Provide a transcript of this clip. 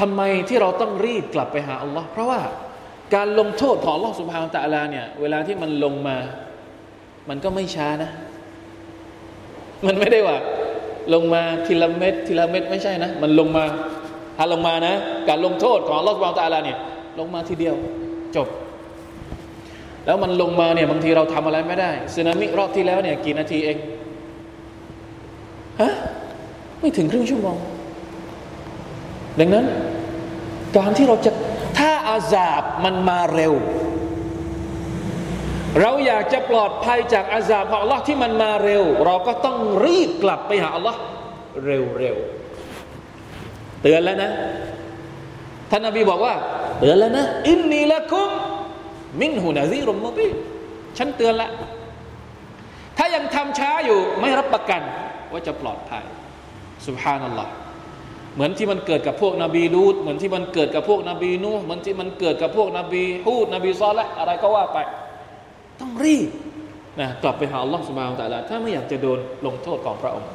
ทำไมที่เราต้องรีบกลับไปหาอัลลอฮ์เพราะว่าการลงโทษของอัลลอฮ์สุบฮานตะลาเนี่ยเวลาที่มันลงมา มันก็ไม่ช้านะ มันไม่ได้ว่า ลงมาทีละเม็ดทีละเม็ดไม่ใช่นะ มันลงมาถ้าลงมานะ การลงโทษของอัลลอฮ์สุบฮานตะลาเนี่ย ลงมาทีเดียวจบ แล้วมันลงมาเนี่ยบางทีเราทำอะไรไม่ได้สึนามิรอบที่แล้วเนี่ยกี่นาทีเองฮะไม่ถึงครึ่งชั่วโมง ดังนั้น การที่เราจะถ้าอาซาบมันมาเร็ว เราอยากจะปลอดภัยจากอาซาบของอัลลอฮ์ที่มันมาเร็ว เราก็ต้องรีบกลับไปหาอัลลอฮ์เร็วๆเตือนแล้วนะท่านนบีบอกว่าเตือนแล้วนะอินนีละคุมมินหูนาซีรุมมุบีฉันเตือนละ ถ้ายังทำช้าอยู่ไม่รับประกันว่าจะปลอดภัยสุบฮานัลลอฮ์ เหมือนที่มันเกิดกับพวกนบีลูดเหมือนที่มันเกิดกับพวกนบีนูเหมือนที่มันเกิดกับพวกนบีฮูดนบีซอและอะไรก็ว่าไป ต้องรีบนะกลับไปหาอัลลอฮ์สุบานแตะลาถ้าไม่อยากจะโดนลงโทษของพระองค์